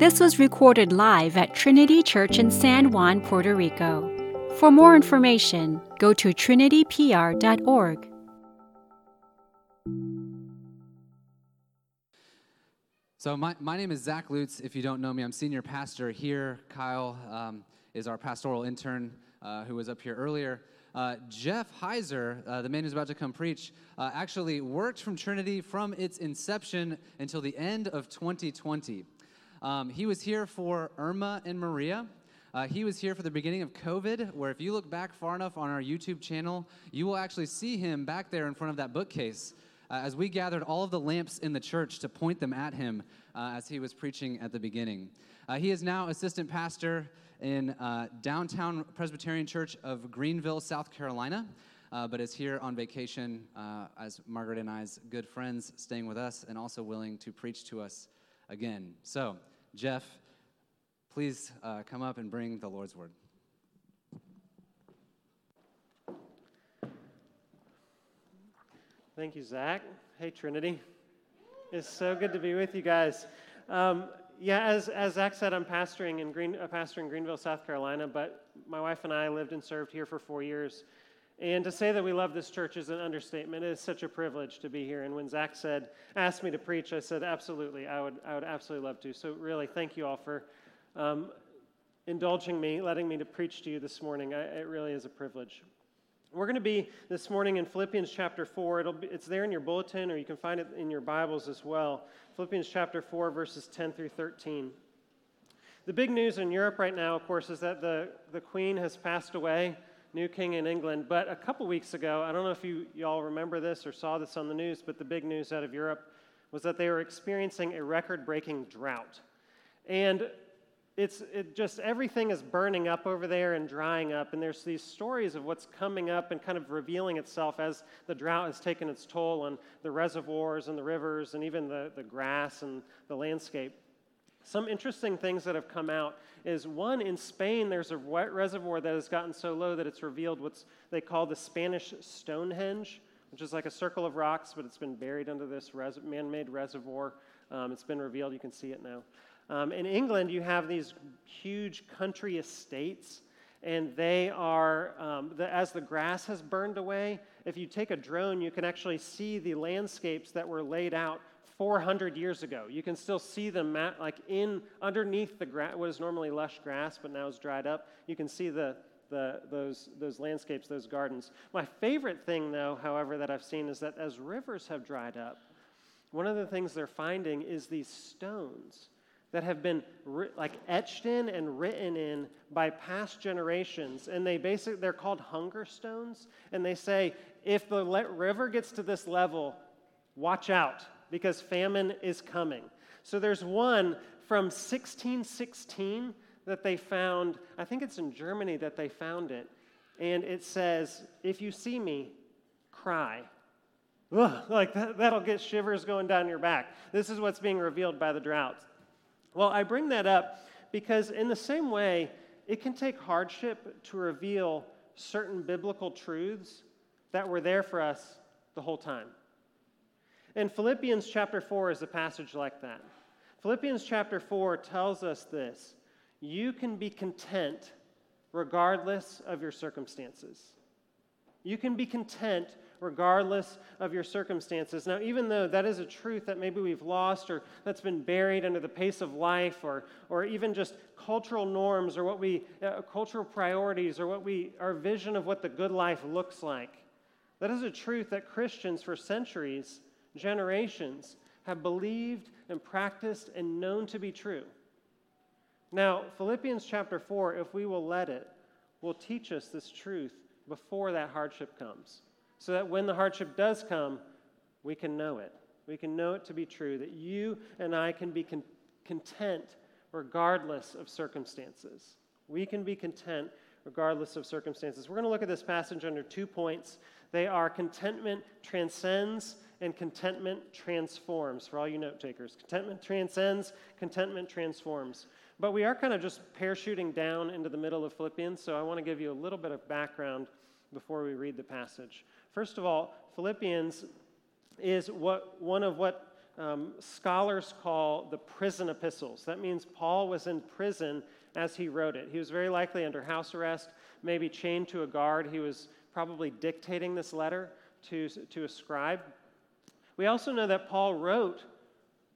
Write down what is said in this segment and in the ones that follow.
This was recorded live at Trinity Church in San Juan, Puerto Rico. For more information, go to trinitypr.org. So, my, my name is Zach Lutz. If you don't know me, I'm senior pastor here. Kyle um, is our pastoral intern uh, who was up here earlier. Uh, Jeff Heiser, uh, the man who's about to come preach, uh, actually worked from Trinity from its inception until the end of 2020. Um, he was here for Irma and Maria. Uh, he was here for the beginning of COVID, where if you look back far enough on our YouTube channel, you will actually see him back there in front of that bookcase uh, as we gathered all of the lamps in the church to point them at him uh, as he was preaching at the beginning. Uh, he is now assistant pastor in uh, downtown Presbyterian Church of Greenville, South Carolina, uh, but is here on vacation uh, as Margaret and I's good friends, staying with us and also willing to preach to us again. So, Jeff, please come up and bring the Lord's word. Thank you, Zach. Hey, Trinity. It's so good to be with you guys. Um, yeah, as, as Zach said, I'm pastoring in, Green, a pastor in Greenville, South Carolina, but my wife and I lived and served here for four years. And to say that we love this church is an understatement. It is such a privilege to be here. And when Zach said, asked me to preach, I said, absolutely, I would, I would absolutely love to. So, really, thank you all for um, indulging me, letting me to preach to you this morning. I, it really is a privilege. We're going to be this morning in Philippians chapter 4. It'll be, it's there in your bulletin, or you can find it in your Bibles as well. Philippians chapter 4, verses 10 through 13. The big news in Europe right now, of course, is that the, the Queen has passed away, new king in England. But a couple weeks ago, I don't know if you, you all remember this or saw this on the news, but the big news out of Europe was that they were experiencing a record breaking drought. And it's it just everything is burning up over there and drying up and there's these stories of what's coming up and kind of revealing itself as the drought has taken its toll on the reservoirs and the rivers and even the, the grass and the landscape some interesting things that have come out is one in spain there's a wet reservoir that has gotten so low that it's revealed what's they call the spanish stonehenge which is like a circle of rocks but it's been buried under this res- man-made reservoir. Um, it's been revealed. You can see it now. Um, in England, you have these huge country estates, and they are, um, the, as the grass has burned away, if you take a drone, you can actually see the landscapes that were laid out 400 years ago. You can still see them at, like in underneath the gra- what is normally lush grass, but now is dried up. You can see the, the, those, those landscapes, those gardens. My favorite thing, though, however, that I've seen is that as rivers have dried up, one of the things they're finding is these stones that have been like etched in and written in by past generations and they basically they're called hunger stones and they say if the river gets to this level watch out because famine is coming. So there's one from 1616 that they found i think it's in germany that they found it and it says if you see me cry. Ugh, like that, that'll get shivers going down your back. This is what's being revealed by the drought. Well, I bring that up because, in the same way, it can take hardship to reveal certain biblical truths that were there for us the whole time. And Philippians chapter 4 is a passage like that. Philippians chapter 4 tells us this you can be content regardless of your circumstances. You can be content regardless of your circumstances. Now, even though that is a truth that maybe we've lost or that's been buried under the pace of life or, or even just cultural norms or what we, uh, cultural priorities or what we, our vision of what the good life looks like, that is a truth that Christians for centuries, generations, have believed and practiced and known to be true. Now, Philippians chapter 4, if we will let it, will teach us this truth before that hardship comes so that when the hardship does come, we can know it. We can know it to be true, that you and I can be con- content regardless of circumstances. We can be content regardless of circumstances. We're going to look at this passage under two points. They are contentment transcends and contentment transforms for all you note takers. Contentment transcends, contentment transforms. But we are kind of just parachuting down into the middle of Philippians, so I want to give you a little bit of background before we read the passage. First of all, Philippians is what, one of what um, scholars call the prison epistles. That means Paul was in prison as he wrote it. He was very likely under house arrest, maybe chained to a guard. He was probably dictating this letter to, to a scribe. We also know that Paul wrote,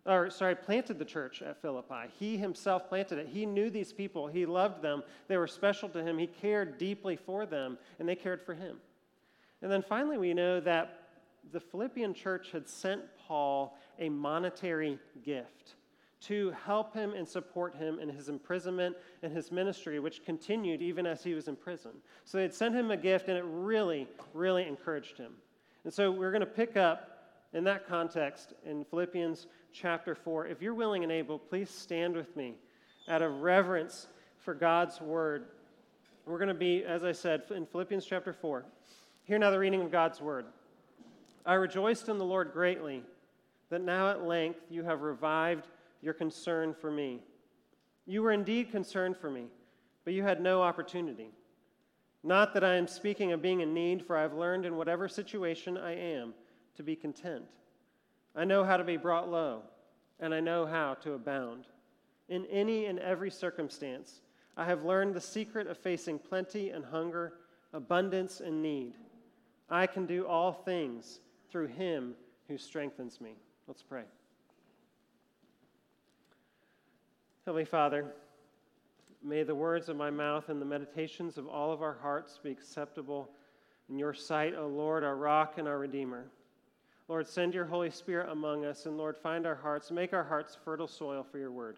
or sorry, planted the church at Philippi. He himself planted it. He knew these people, he loved them, they were special to him, he cared deeply for them, and they cared for him. And then finally, we know that the Philippian church had sent Paul a monetary gift to help him and support him in his imprisonment and his ministry, which continued even as he was in prison. So they'd sent him a gift, and it really, really encouraged him. And so we're going to pick up in that context in Philippians chapter 4. If you're willing and able, please stand with me out of reverence for God's word. We're going to be, as I said, in Philippians chapter 4. Hear now the reading of God's word. I rejoiced in the Lord greatly that now at length you have revived your concern for me. You were indeed concerned for me, but you had no opportunity. Not that I am speaking of being in need, for I've learned in whatever situation I am to be content. I know how to be brought low, and I know how to abound. In any and every circumstance, I have learned the secret of facing plenty and hunger, abundance and need. I can do all things through him who strengthens me. Let's pray. Heavenly Father, may the words of my mouth and the meditations of all of our hearts be acceptable in your sight, O Lord, our rock and our Redeemer. Lord, send your Holy Spirit among us, and Lord, find our hearts, make our hearts fertile soil for your word.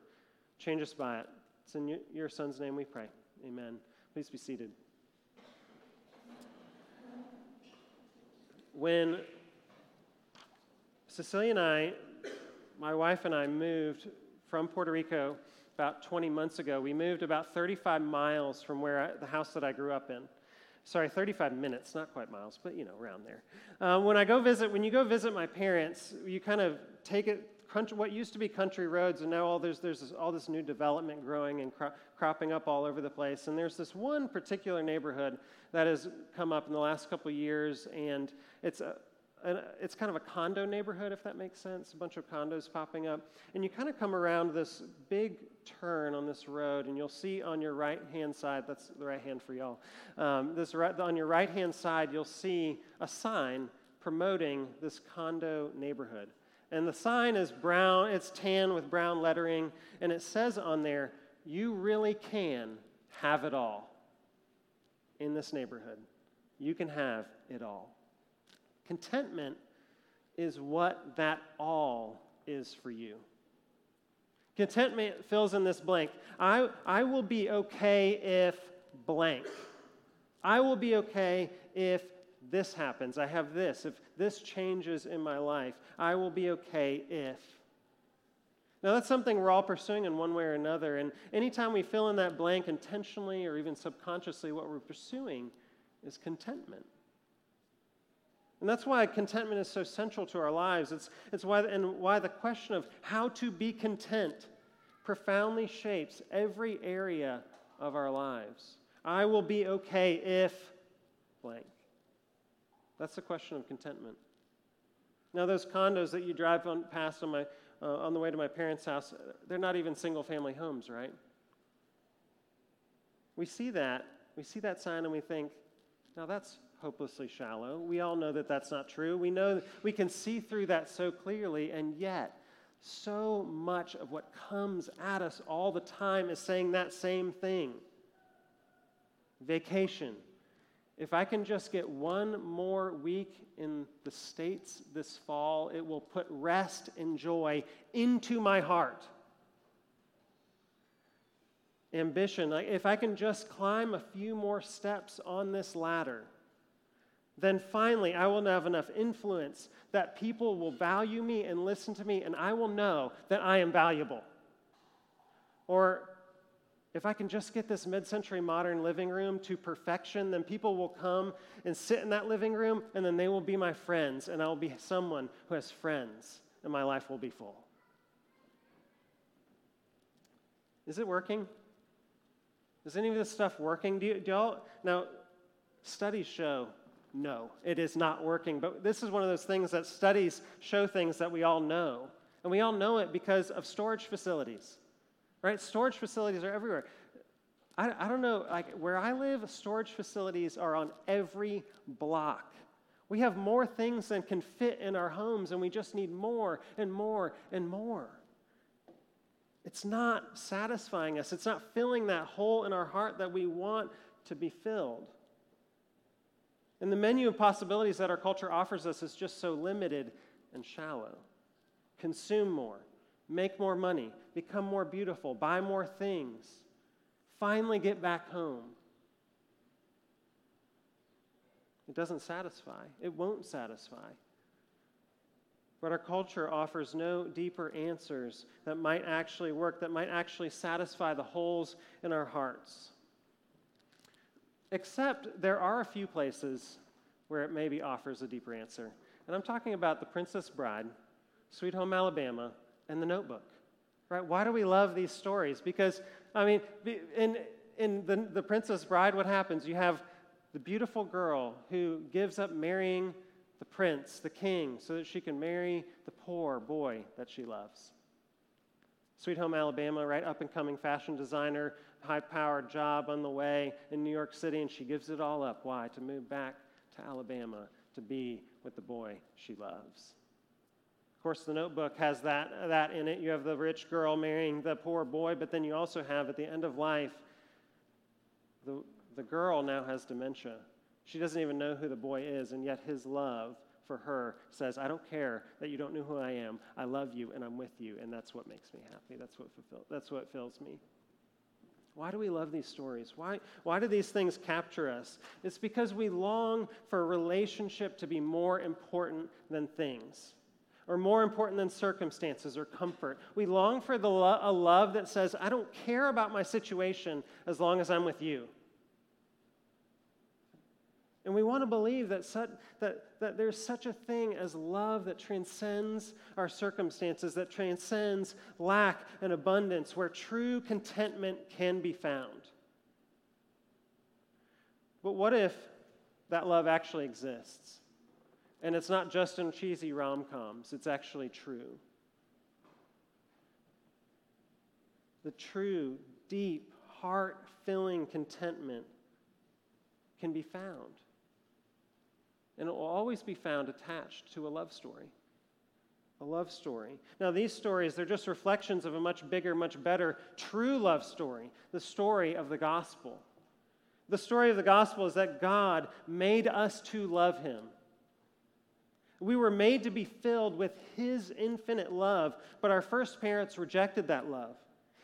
Change us by it. It's in your Son's name we pray. Amen. Please be seated. When Cecilia and I, my wife and I, moved from Puerto Rico about 20 months ago. We moved about 35 miles from where I, the house that I grew up in. Sorry, 35 minutes, not quite miles, but you know, around there. Um, when I go visit, when you go visit my parents, you kind of take it country, what used to be country roads, and now all there's, there's this, all this new development growing and cro- cropping up all over the place. And there's this one particular neighborhood that has come up in the last couple years, and it's a, and it's kind of a condo neighborhood, if that makes sense. A bunch of condos popping up. And you kind of come around this big turn on this road, and you'll see on your right hand side, that's the right hand for y'all. Um, this right, on your right hand side, you'll see a sign promoting this condo neighborhood. And the sign is brown, it's tan with brown lettering, and it says on there, You really can have it all in this neighborhood. You can have it all. Contentment is what that all is for you. Contentment fills in this blank. I, I will be okay if blank. I will be okay if this happens. I have this. If this changes in my life, I will be okay if. Now, that's something we're all pursuing in one way or another. And anytime we fill in that blank intentionally or even subconsciously, what we're pursuing is contentment. And that's why contentment is so central to our lives. It's, it's why, and why the question of how to be content profoundly shapes every area of our lives. I will be okay if blank. That's the question of contentment. Now, those condos that you drive on, past on, my, uh, on the way to my parents' house, they're not even single family homes, right? We see that. We see that sign and we think, now that's hopelessly shallow. We all know that that's not true. We know we can see through that so clearly, and yet, so much of what comes at us all the time is saying that same thing. Vacation. If I can just get one more week in the States this fall, it will put rest and joy into my heart. Ambition. like If I can just climb a few more steps on this ladder, then finally I will have enough influence that people will value me and listen to me, and I will know that I am valuable. Or if I can just get this mid century modern living room to perfection, then people will come and sit in that living room, and then they will be my friends, and I will be someone who has friends, and my life will be full. Is it working? Is any of this stuff working? Do, you, do y'all? Now, studies show no, it is not working. But this is one of those things that studies show things that we all know. And we all know it because of storage facilities, right? Storage facilities are everywhere. I, I don't know, like where I live, storage facilities are on every block. We have more things than can fit in our homes, and we just need more and more and more. It's not satisfying us, it's not filling that hole in our heart that we want to be filled. And the menu of possibilities that our culture offers us is just so limited and shallow. Consume more, make more money, become more beautiful, buy more things, finally get back home. It doesn't satisfy, it won't satisfy. But our culture offers no deeper answers that might actually work, that might actually satisfy the holes in our hearts. Except there are a few places where it maybe offers a deeper answer. And I'm talking about The Princess Bride, Sweet Home Alabama, and The Notebook. Right? Why do we love these stories? Because, I mean, in, in the, the Princess Bride, what happens? You have the beautiful girl who gives up marrying the prince, the king, so that she can marry the poor boy that she loves. Sweet Home Alabama, right? Up and coming fashion designer, high powered job on the way in New York City, and she gives it all up. Why? To move back to Alabama to be with the boy she loves. Of course, the notebook has that, that in it. You have the rich girl marrying the poor boy, but then you also have at the end of life, the, the girl now has dementia. She doesn't even know who the boy is, and yet his love for her says, I don't care that you don't know who I am. I love you and I'm with you, and that's what makes me happy. That's what, fulfill, that's what fills me. Why do we love these stories? Why, why do these things capture us? It's because we long for a relationship to be more important than things, or more important than circumstances or comfort. We long for the lo- a love that says, I don't care about my situation as long as I'm with you. And we want to believe that, such, that, that there's such a thing as love that transcends our circumstances, that transcends lack and abundance, where true contentment can be found. But what if that love actually exists? And it's not just in cheesy rom coms, it's actually true. The true, deep, heart filling contentment can be found and it will always be found attached to a love story. A love story. Now, these stories, they're just reflections of a much bigger, much better, true love story the story of the gospel. The story of the gospel is that God made us to love him. We were made to be filled with his infinite love, but our first parents rejected that love.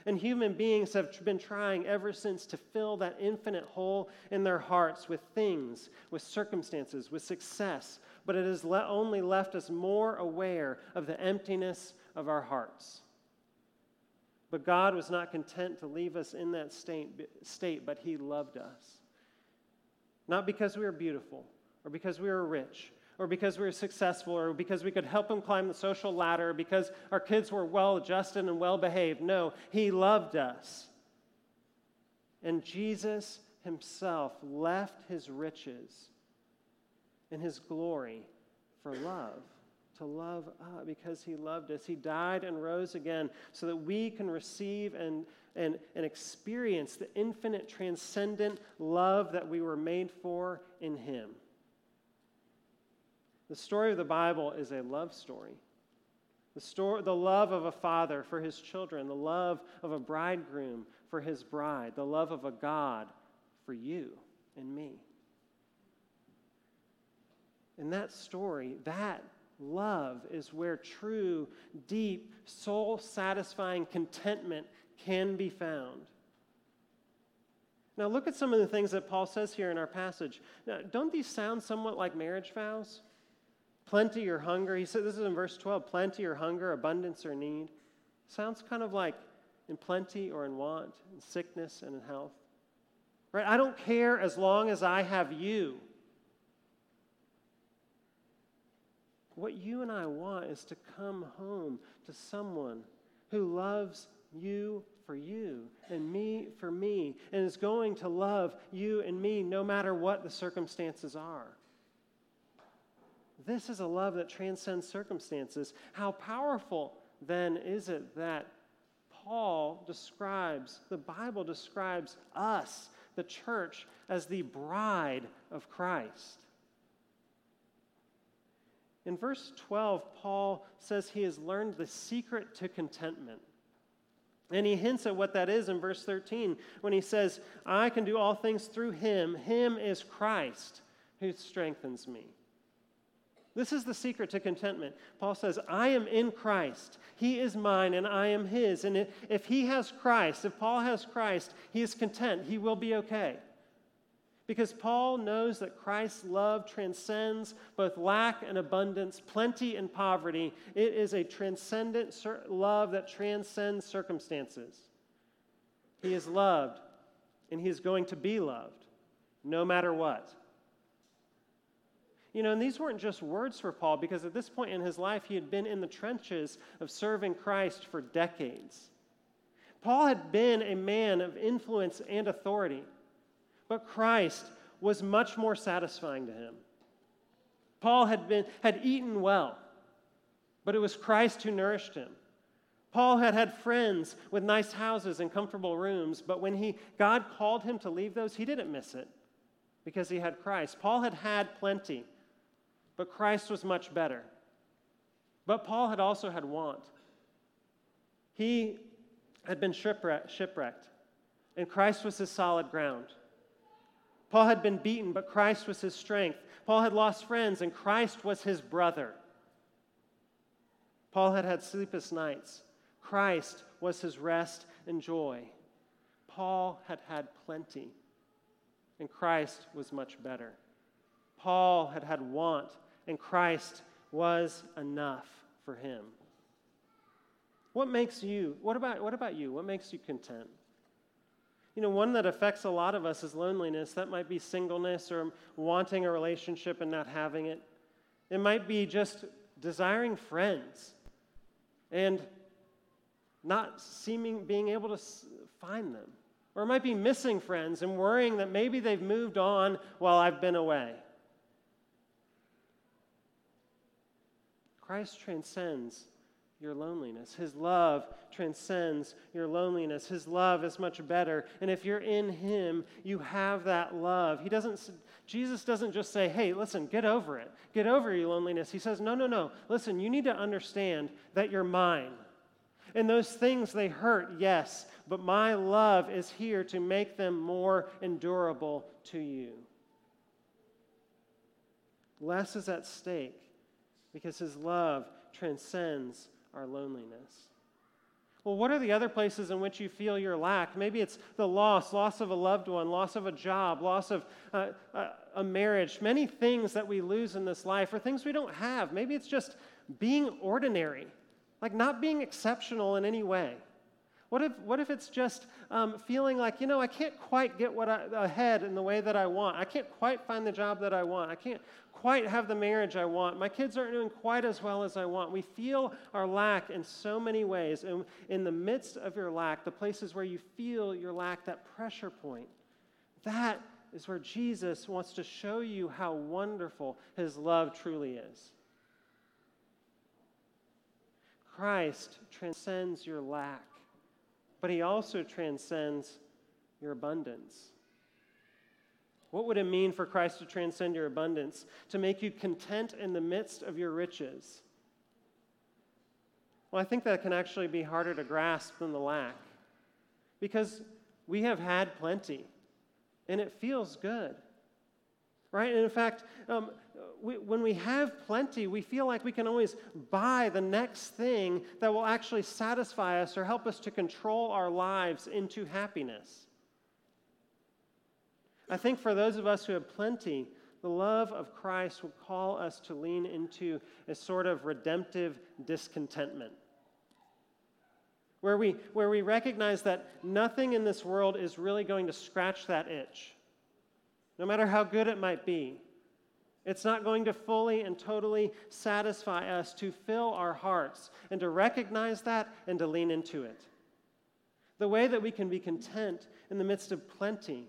And human beings have been trying ever since to fill that infinite hole in their hearts with things, with circumstances, with success. But it has le- only left us more aware of the emptiness of our hearts. But God was not content to leave us in that state, state, but He loved us. Not because we were beautiful or because we were rich or because we were successful, or because we could help him climb the social ladder, because our kids were well adjusted and well behaved. No, he loved us. And Jesus himself left his riches and his glory for love, to love uh, because he loved us. He died and rose again so that we can receive and, and, and experience the infinite, transcendent love that we were made for in him. The story of the Bible is a love story. The, story, the love of a father for his children, the love of a bridegroom for his bride, the love of a God for you and me. In that story, that love is where true, deep, soul satisfying contentment can be found. Now, look at some of the things that Paul says here in our passage. Now, don't these sound somewhat like marriage vows? Plenty or hunger. He said, this is in verse 12 plenty or hunger, abundance or need. Sounds kind of like in plenty or in want, in sickness and in health. Right? I don't care as long as I have you. What you and I want is to come home to someone who loves you for you and me for me and is going to love you and me no matter what the circumstances are. This is a love that transcends circumstances. How powerful then is it that Paul describes, the Bible describes us, the church, as the bride of Christ? In verse 12, Paul says he has learned the secret to contentment. And he hints at what that is in verse 13 when he says, I can do all things through him. Him is Christ who strengthens me. This is the secret to contentment. Paul says, I am in Christ. He is mine and I am his. And if he has Christ, if Paul has Christ, he is content. He will be okay. Because Paul knows that Christ's love transcends both lack and abundance, plenty and poverty. It is a transcendent love that transcends circumstances. He is loved, and he is going to be loved, no matter what. You know, and these weren't just words for Paul, because at this point in his life, he had been in the trenches of serving Christ for decades. Paul had been a man of influence and authority. But Christ was much more satisfying to him. Paul had, been, had eaten well, but it was Christ who nourished him. Paul had had friends with nice houses and comfortable rooms, but when he, God called him to leave those, he didn't miss it because he had Christ. Paul had had plenty, but Christ was much better. But Paul had also had want. He had been shipwrecked, and Christ was his solid ground. Paul had been beaten, but Christ was his strength. Paul had lost friends, and Christ was his brother. Paul had had sleepless nights. Christ was his rest and joy. Paul had had plenty, and Christ was much better. Paul had had want, and Christ was enough for him. What makes you, what about, what about you? What makes you content? You know, one that affects a lot of us is loneliness. That might be singleness or wanting a relationship and not having it. It might be just desiring friends and not seeming being able to find them. Or it might be missing friends and worrying that maybe they've moved on while I've been away. Christ transcends your loneliness. His love transcends your loneliness. His love is much better. And if you're in him, you have that love. He doesn't Jesus doesn't just say, "Hey, listen, get over it. Get over your loneliness." He says, "No, no, no. Listen, you need to understand that you're mine. And those things they hurt, yes, but my love is here to make them more endurable to you." Less is at stake because his love transcends our loneliness. Well, what are the other places in which you feel your lack? Maybe it's the loss, loss of a loved one, loss of a job, loss of uh, uh, a marriage, many things that we lose in this life, or things we don't have. Maybe it's just being ordinary, like not being exceptional in any way. What if, what if it's just um, feeling like, you know, I can't quite get what I, ahead in the way that I want. I can't quite find the job that I want. I can't quite have the marriage I want. My kids aren't doing quite as well as I want. We feel our lack in so many ways. And in the midst of your lack, the places where you feel your lack, that pressure point, that is where Jesus wants to show you how wonderful his love truly is. Christ transcends your lack, but he also transcends your abundance. What would it mean for Christ to transcend your abundance, to make you content in the midst of your riches? Well, I think that can actually be harder to grasp than the lack because we have had plenty and it feels good. Right? And in fact, um, we, when we have plenty, we feel like we can always buy the next thing that will actually satisfy us or help us to control our lives into happiness. I think for those of us who have plenty, the love of Christ will call us to lean into a sort of redemptive discontentment. Where we, where we recognize that nothing in this world is really going to scratch that itch, no matter how good it might be. It's not going to fully and totally satisfy us to fill our hearts and to recognize that and to lean into it. The way that we can be content in the midst of plenty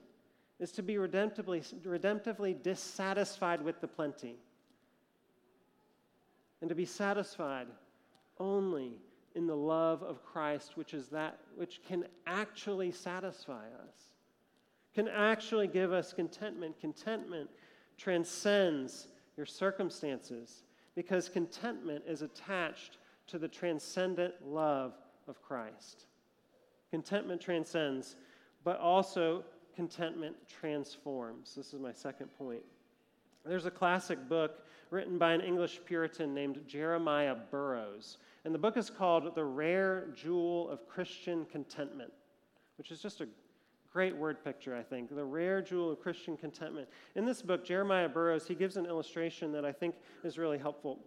is to be redemptively, redemptively dissatisfied with the plenty and to be satisfied only in the love of Christ, which is that which can actually satisfy us, can actually give us contentment. Contentment transcends your circumstances because contentment is attached to the transcendent love of Christ. Contentment transcends, but also contentment transforms. This is my second point. There's a classic book written by an English Puritan named Jeremiah Burroughs. And the book is called The Rare Jewel of Christian Contentment, which is just a great word picture, I think. The Rare Jewel of Christian Contentment. In this book, Jeremiah Burroughs, he gives an illustration that I think is really helpful.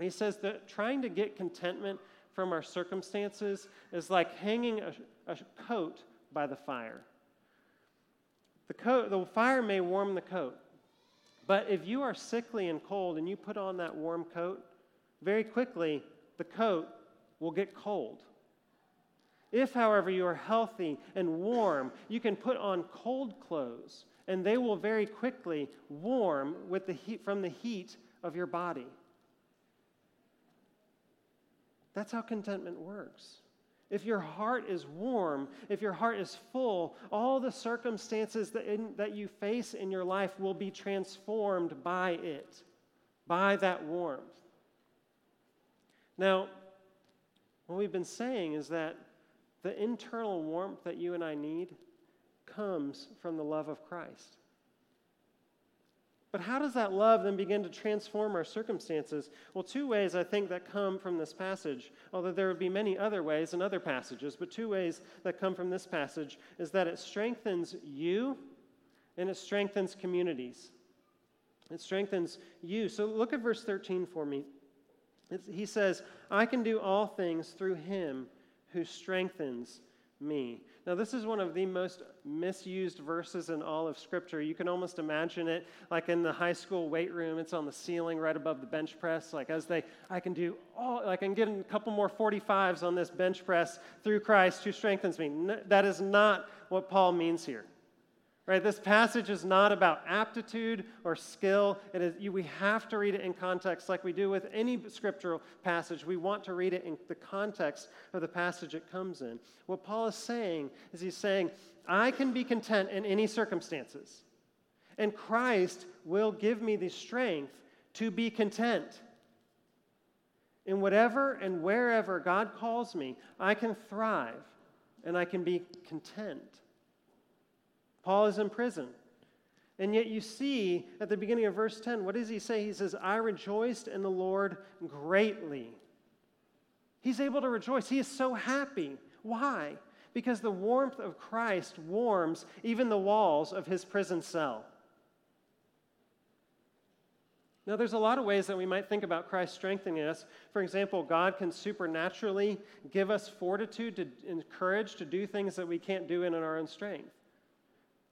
He says that trying to get contentment from our circumstances is like hanging a, a coat by the fire. The, coat, the fire may warm the coat, but if you are sickly and cold and you put on that warm coat, very quickly the coat will get cold. If, however, you are healthy and warm, you can put on cold clothes and they will very quickly warm with the heat, from the heat of your body. That's how contentment works. If your heart is warm, if your heart is full, all the circumstances that, in, that you face in your life will be transformed by it, by that warmth. Now, what we've been saying is that the internal warmth that you and I need comes from the love of Christ. But how does that love then begin to transform our circumstances? Well, two ways I think that come from this passage, although there would be many other ways in other passages, but two ways that come from this passage is that it strengthens you and it strengthens communities. It strengthens you. So look at verse 13 for me. It's, he says, I can do all things through him who strengthens me. Now, this is one of the most misused verses in all of Scripture. You can almost imagine it like in the high school weight room. It's on the ceiling right above the bench press. Like, as they, I can do all, Like I can get a couple more 45s on this bench press through Christ who strengthens me. that is not what Paul means here. Right? This passage is not about aptitude or skill. It is, you, we have to read it in context, like we do with any scriptural passage. We want to read it in the context of the passage it comes in. What Paul is saying is he's saying, I can be content in any circumstances, and Christ will give me the strength to be content. In whatever and wherever God calls me, I can thrive and I can be content. Paul is in prison. And yet, you see at the beginning of verse 10, what does he say? He says, I rejoiced in the Lord greatly. He's able to rejoice. He is so happy. Why? Because the warmth of Christ warms even the walls of his prison cell. Now, there's a lot of ways that we might think about Christ strengthening us. For example, God can supernaturally give us fortitude to encourage to do things that we can't do in our own strength.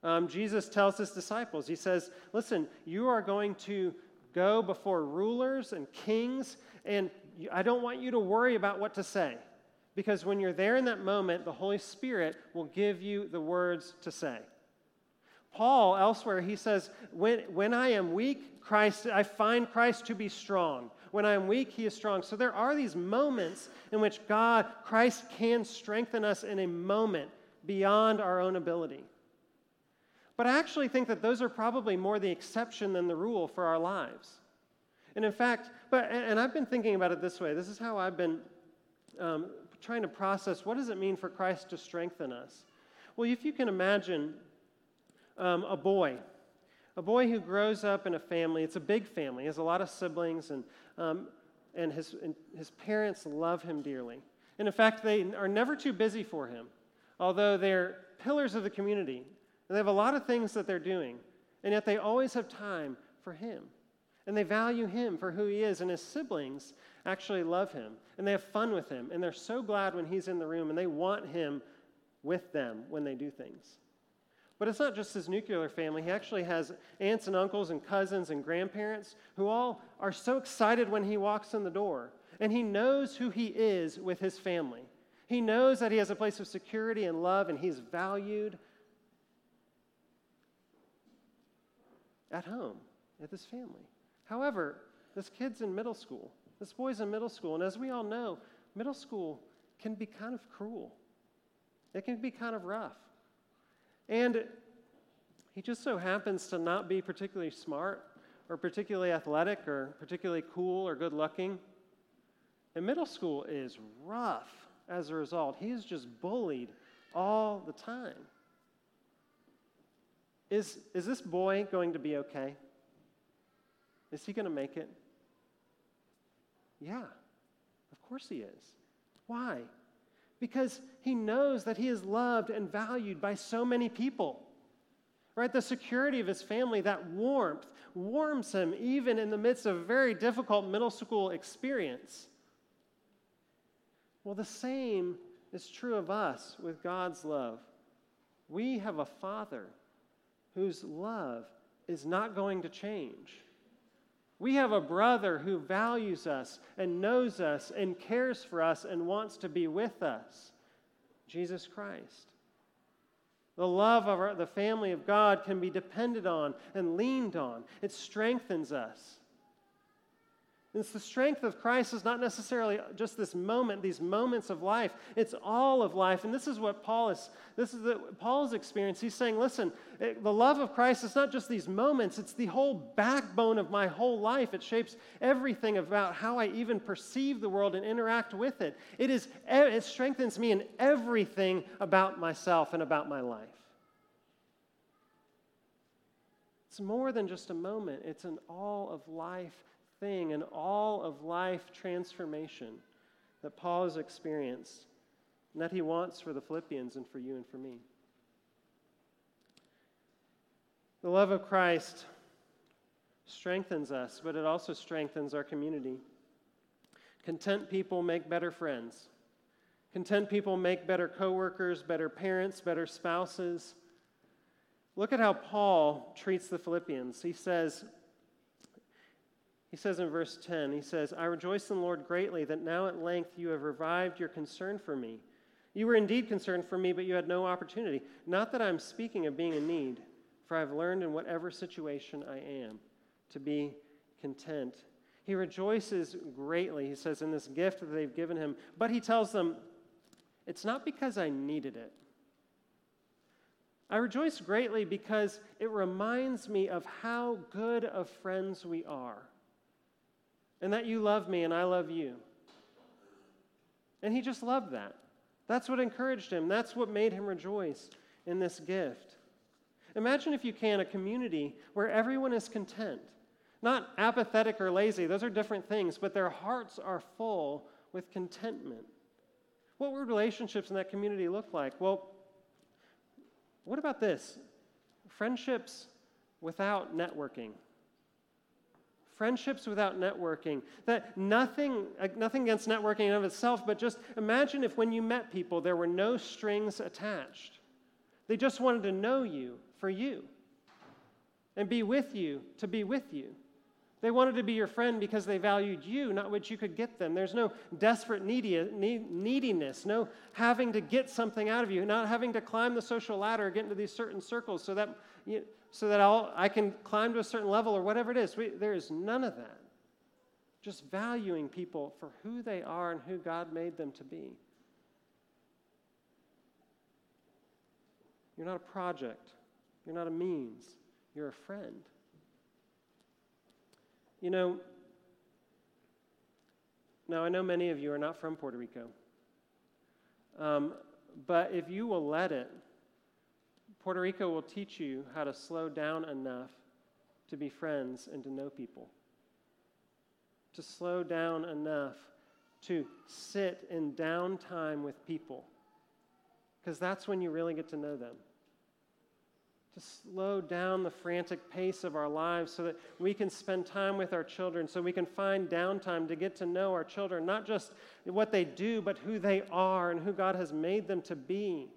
Um, Jesus tells his disciples, He says, Listen, you are going to go before rulers and kings, and I don't want you to worry about what to say. Because when you're there in that moment, the Holy Spirit will give you the words to say. Paul, elsewhere, he says, when, when I am weak, Christ, I find Christ to be strong. When I am weak, he is strong. So there are these moments in which God, Christ can strengthen us in a moment beyond our own ability. But I actually think that those are probably more the exception than the rule for our lives. And in fact, but and I've been thinking about it this way. This is how I've been um, trying to process what does it mean for Christ to strengthen us. Well, if you can imagine um, a boy, a boy who grows up in a family. It's a big family. He has a lot of siblings, and um, and his and his parents love him dearly. And in fact, they are never too busy for him, although they're pillars of the community. And they have a lot of things that they're doing, and yet they always have time for Him. And they value Him for who He is, and His siblings actually love Him, and they have fun with Him, and they're so glad when He's in the room, and they want Him with them when they do things. But it's not just his nuclear family. He actually has aunts and uncles and cousins and grandparents who all are so excited when he walks in the door. And he knows who he is with his family. He knows that he has a place of security and love, and he's valued at home at his family. However, this kid's in middle school. This boy's in middle school. And as we all know, middle school can be kind of cruel. It can be kind of rough. And he just so happens to not be particularly smart or particularly athletic or particularly cool or good looking. And middle school is rough as a result. He is just bullied all the time. Is, is this boy going to be okay? Is he going to make it? Yeah, of course he is. Why? Because he knows that he is loved and valued by so many people. Right? The security of his family, that warmth, warms him even in the midst of a very difficult middle school experience. Well, the same is true of us with God's love. We have a Father whose love is not going to change. We have a brother who values us and knows us and cares for us and wants to be with us Jesus Christ. The love of our, the family of God can be depended on and leaned on, it strengthens us. It's the strength of Christ is not necessarily just this moment, these moments of life. It's all of life. And this is what Paul is, this is the, Paul's experience. He's saying, listen, it, the love of Christ is not just these moments, it's the whole backbone of my whole life. It shapes everything about how I even perceive the world and interact with it. It, is, it strengthens me in everything about myself and about my life. It's more than just a moment, it's an all of life thing in all of life transformation that Paul has experienced and that he wants for the Philippians and for you and for me. The love of Christ strengthens us, but it also strengthens our community. Content people make better friends. Content people make better coworkers, better parents, better spouses. Look at how Paul treats the Philippians. He says, he says in verse 10, he says, I rejoice in the Lord greatly that now at length you have revived your concern for me. You were indeed concerned for me, but you had no opportunity. Not that I'm speaking of being in need, for I have learned in whatever situation I am to be content. He rejoices greatly, he says, in this gift that they've given him, but he tells them, It's not because I needed it. I rejoice greatly because it reminds me of how good of friends we are and that you love me and I love you. And he just loved that. That's what encouraged him. That's what made him rejoice in this gift. Imagine, if you can, a community where everyone is content, not apathetic or lazy. Those are different things, but their hearts are full with contentment. What would relationships in that community look like? Well, what about this? Friendships without networking friendships without networking. That nothing, nothing against networking in of itself, but just imagine if when you met people there were no strings attached. They just wanted to know you for you and be with you to be with you. They wanted to be your friend because they valued you, not what you could get them. There's no desperate needy, neediness, no having to get something out of you, not having to climb the social ladder, get into these certain circles so that you, so that I'll, I can climb to a certain level or whatever it is. We, there is none of that. Just valuing people for who they are and who God made them to be. You're not a project, you're not a means, you're a friend. You know, now I know many of you are not from Puerto Rico, um, but if you will let it, Puerto Rico will teach you how to slow down enough to be friends and to know people. To slow down enough to sit in downtime with people. Because that's when you really get to know them. To slow down the frantic pace of our lives so that we can spend time with our children, so we can find downtime to get to know our children, not just what they do, but who they are and who God has made them to be.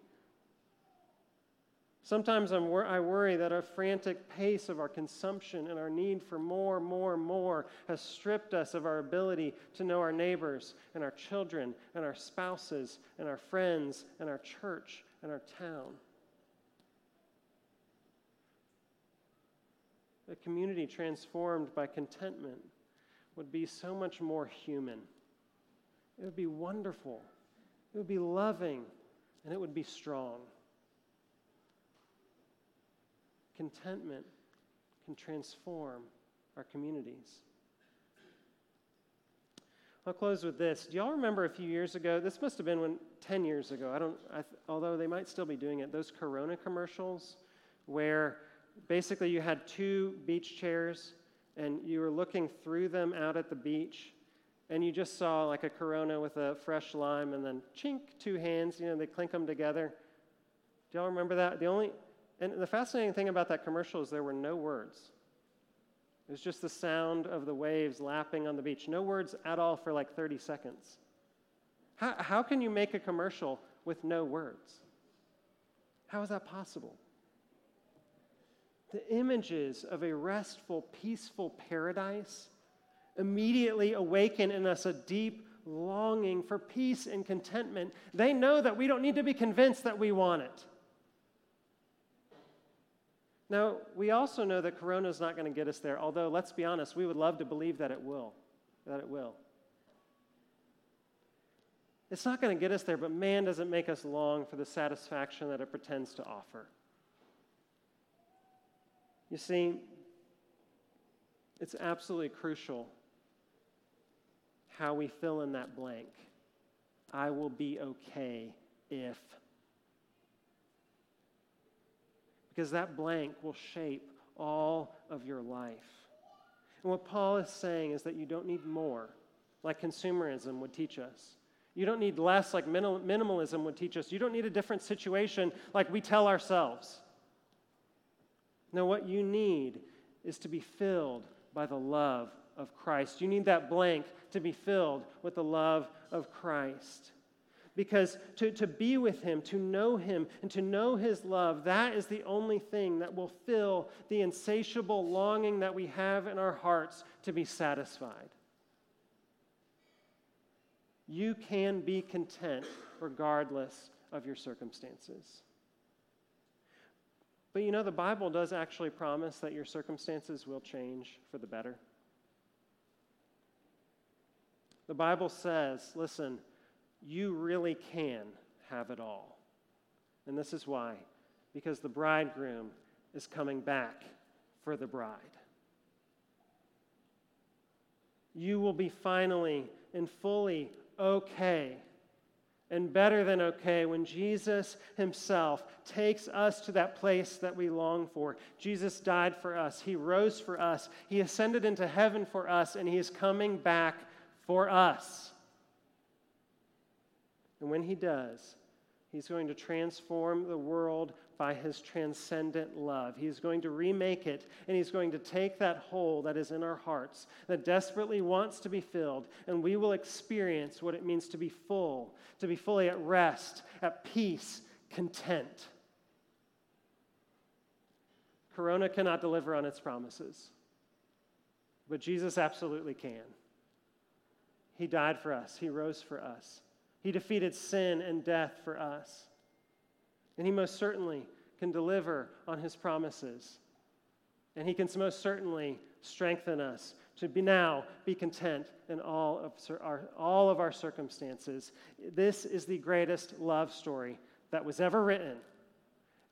Sometimes I'm wor- I worry that our frantic pace of our consumption and our need for more, more, more has stripped us of our ability to know our neighbors and our children and our spouses and our friends and our church and our town. A community transformed by contentment would be so much more human. It would be wonderful It would be loving and it would be strong. Contentment can transform our communities. I'll close with this. Do y'all remember a few years ago? This must have been when 10 years ago. I don't I, although they might still be doing it. Those Corona commercials where basically you had two beach chairs and you were looking through them out at the beach and you just saw like a Corona with a fresh lime and then chink two hands, you know, they clink them together. Do y'all remember that? The only and the fascinating thing about that commercial is there were no words. It was just the sound of the waves lapping on the beach. No words at all for like 30 seconds. How, how can you make a commercial with no words? How is that possible? The images of a restful, peaceful paradise immediately awaken in us a deep longing for peace and contentment. They know that we don't need to be convinced that we want it. Now, we also know that Corona is not going to get us there, although, let's be honest, we would love to believe that it will. That it will. It's not going to get us there, but man, does it make us long for the satisfaction that it pretends to offer. You see, it's absolutely crucial how we fill in that blank. I will be okay if. Because that blank will shape all of your life. And what Paul is saying is that you don't need more, like consumerism would teach us. You don't need less, like minimalism would teach us. You don't need a different situation, like we tell ourselves. No, what you need is to be filled by the love of Christ. You need that blank to be filled with the love of Christ. Because to, to be with Him, to know Him, and to know His love, that is the only thing that will fill the insatiable longing that we have in our hearts to be satisfied. You can be content regardless of your circumstances. But you know, the Bible does actually promise that your circumstances will change for the better. The Bible says, listen, you really can have it all. And this is why because the bridegroom is coming back for the bride. You will be finally and fully okay and better than okay when Jesus himself takes us to that place that we long for. Jesus died for us, he rose for us, he ascended into heaven for us, and he is coming back for us. And when he does, he's going to transform the world by his transcendent love. He's going to remake it, and he's going to take that hole that is in our hearts that desperately wants to be filled, and we will experience what it means to be full, to be fully at rest, at peace, content. Corona cannot deliver on its promises, but Jesus absolutely can. He died for us, He rose for us. He defeated sin and death for us. And He most certainly can deliver on His promises. And He can most certainly strengthen us to be now be content in all of our, all of our circumstances. This is the greatest love story that was ever written.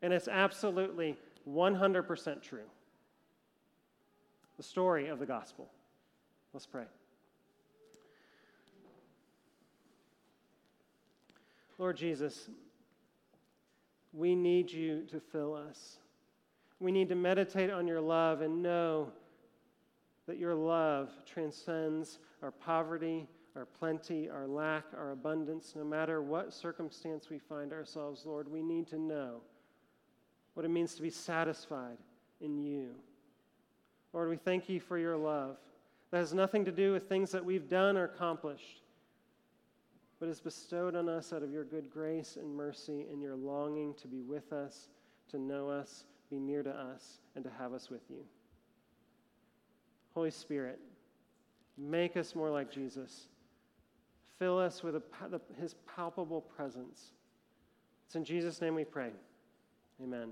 And it's absolutely 100% true. The story of the gospel. Let's pray. Lord Jesus, we need you to fill us. We need to meditate on your love and know that your love transcends our poverty, our plenty, our lack, our abundance. No matter what circumstance we find ourselves, Lord, we need to know what it means to be satisfied in you. Lord, we thank you for your love. That has nothing to do with things that we've done or accomplished but is bestowed on us out of your good grace and mercy and your longing to be with us, to know us, be near to us, and to have us with you. Holy Spirit, make us more like Jesus. Fill us with a, his palpable presence. It's in Jesus' name we pray. Amen.